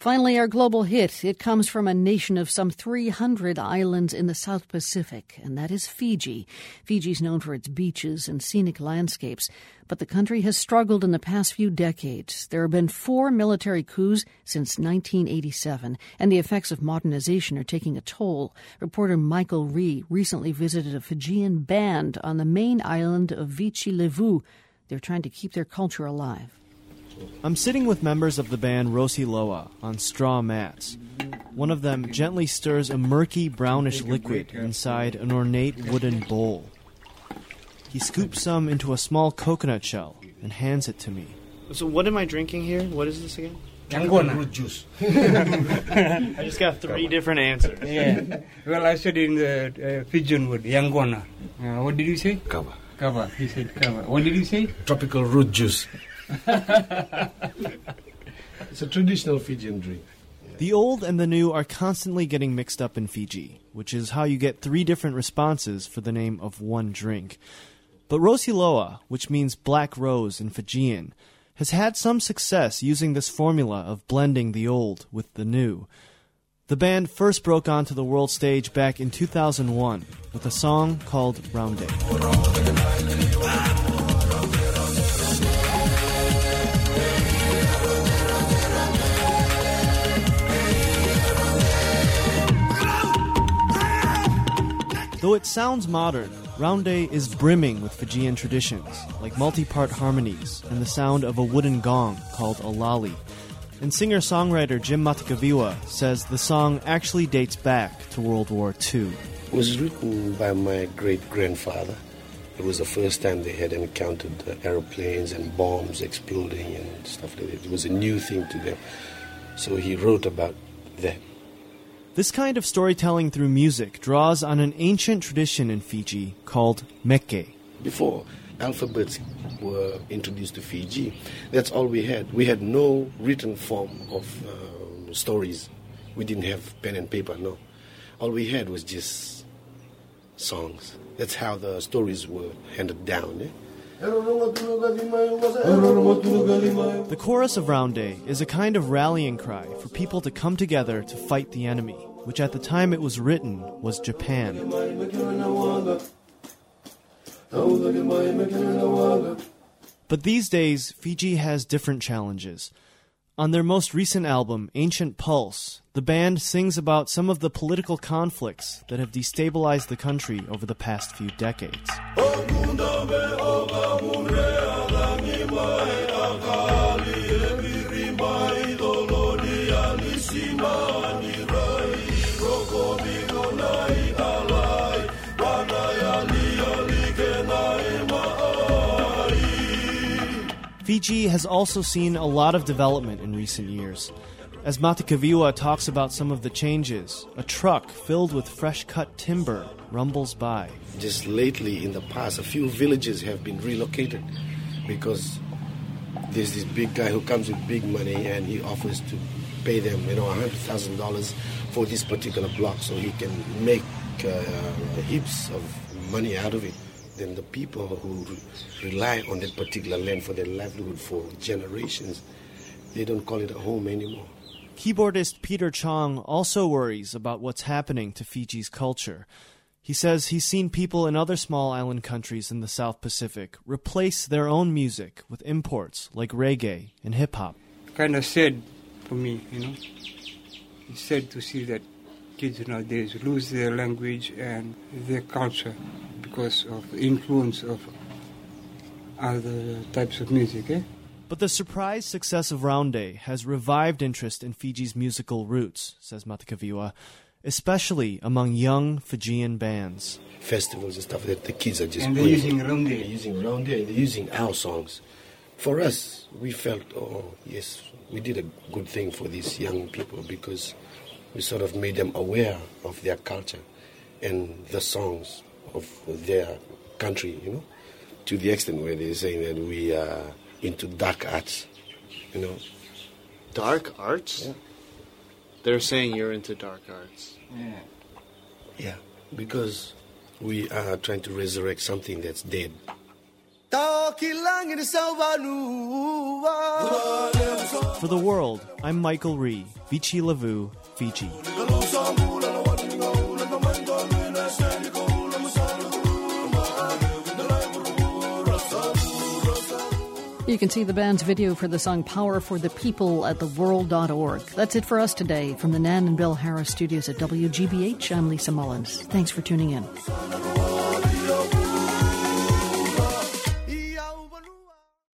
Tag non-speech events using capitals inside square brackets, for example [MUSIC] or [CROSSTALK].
Finally, our global hit. It comes from a nation of some 300 islands in the South Pacific, and that is Fiji. Fiji is known for its beaches and scenic landscapes, but the country has struggled in the past few decades. There have been four military coups since 1987, and the effects of modernization are taking a toll. Reporter Michael Rhee recently visited a Fijian band on the main island of Viti Levu. They're trying to keep their culture alive. I'm sitting with members of the band Rosiloa on straw mats. One of them gently stirs a murky brownish liquid inside an ornate wooden bowl. He scoops some into a small coconut shell and hands it to me. So what am I drinking here? What is this again? Yangon root juice. [LAUGHS] [LAUGHS] I just got three different answers. yeah. Well, I said in the uh, Fijian word, Yangwana. Uh, what did you say? Kava. Kava. He said kava. What did you say? Tropical root juice. It's a traditional Fijian drink. The old and the new are constantly getting mixed up in Fiji, which is how you get three different responses for the name of one drink. But Rosiloa, which means black rose in Fijian, has had some success using this formula of blending the old with the new. The band first broke onto the world stage back in 2001 with a song called Round. Though it sounds modern, Raude is brimming with Fijian traditions, like multi part harmonies and the sound of a wooden gong called a lali. And singer songwriter Jim Matakaviwa says the song actually dates back to World War II. It was written by my great grandfather. It was the first time they had encountered aeroplanes and bombs exploding and stuff like that. It was a new thing to them. So he wrote about that. This kind of storytelling through music draws on an ancient tradition in Fiji called meke. Before alphabets were introduced to Fiji, that's all we had. We had no written form of um, stories. We didn't have pen and paper, no. All we had was just songs. That's how the stories were handed down. Eh? The chorus of Raude is a kind of rallying cry for people to come together to fight the enemy, which at the time it was written was Japan. But these days, Fiji has different challenges. On their most recent album, Ancient Pulse, the band sings about some of the political conflicts that have destabilized the country over the past few decades. Fiji has also seen a lot of development in recent years. As Matakaviwa talks about some of the changes, a truck filled with fresh cut timber rumbles by. Just lately, in the past, a few villages have been relocated because there's this big guy who comes with big money and he offers to pay them, you know, $100,000 for this particular block so he can make uh, heaps of money out of it then the people who rely on that particular land for their livelihood for generations, they don't call it a home anymore. Keyboardist Peter Chong also worries about what's happening to Fiji's culture. He says he's seen people in other small island countries in the South Pacific replace their own music with imports like reggae and hip hop. Kind of sad for me, you know. It's sad to see that kids nowadays lose their language and their culture because of the influence of other types of music. Eh? But the surprise success of Raude has revived interest in Fiji's musical roots, says Matakaviwa, especially among young Fijian bands. Festivals and stuff that the kids are just and they're playing. using Raude. They're using Raude. They're using our songs. For us, we felt, oh yes, we did a good thing for these young people because we sort of made them aware of their culture and the songs of their country, you know, to the extent where they're saying that we are into dark arts, you know. Dark arts? Yeah. They're saying you're into dark arts. Yeah. Yeah, because we are trying to resurrect something that's dead. For the world, I'm Michael Rhee, Viti Levu, Fiji. You can see the band's video for the song Power for the People at theworld.org. That's it for us today. From the Nan and Bill Harris studios at WGBH, I'm Lisa Mullins. Thanks for tuning in.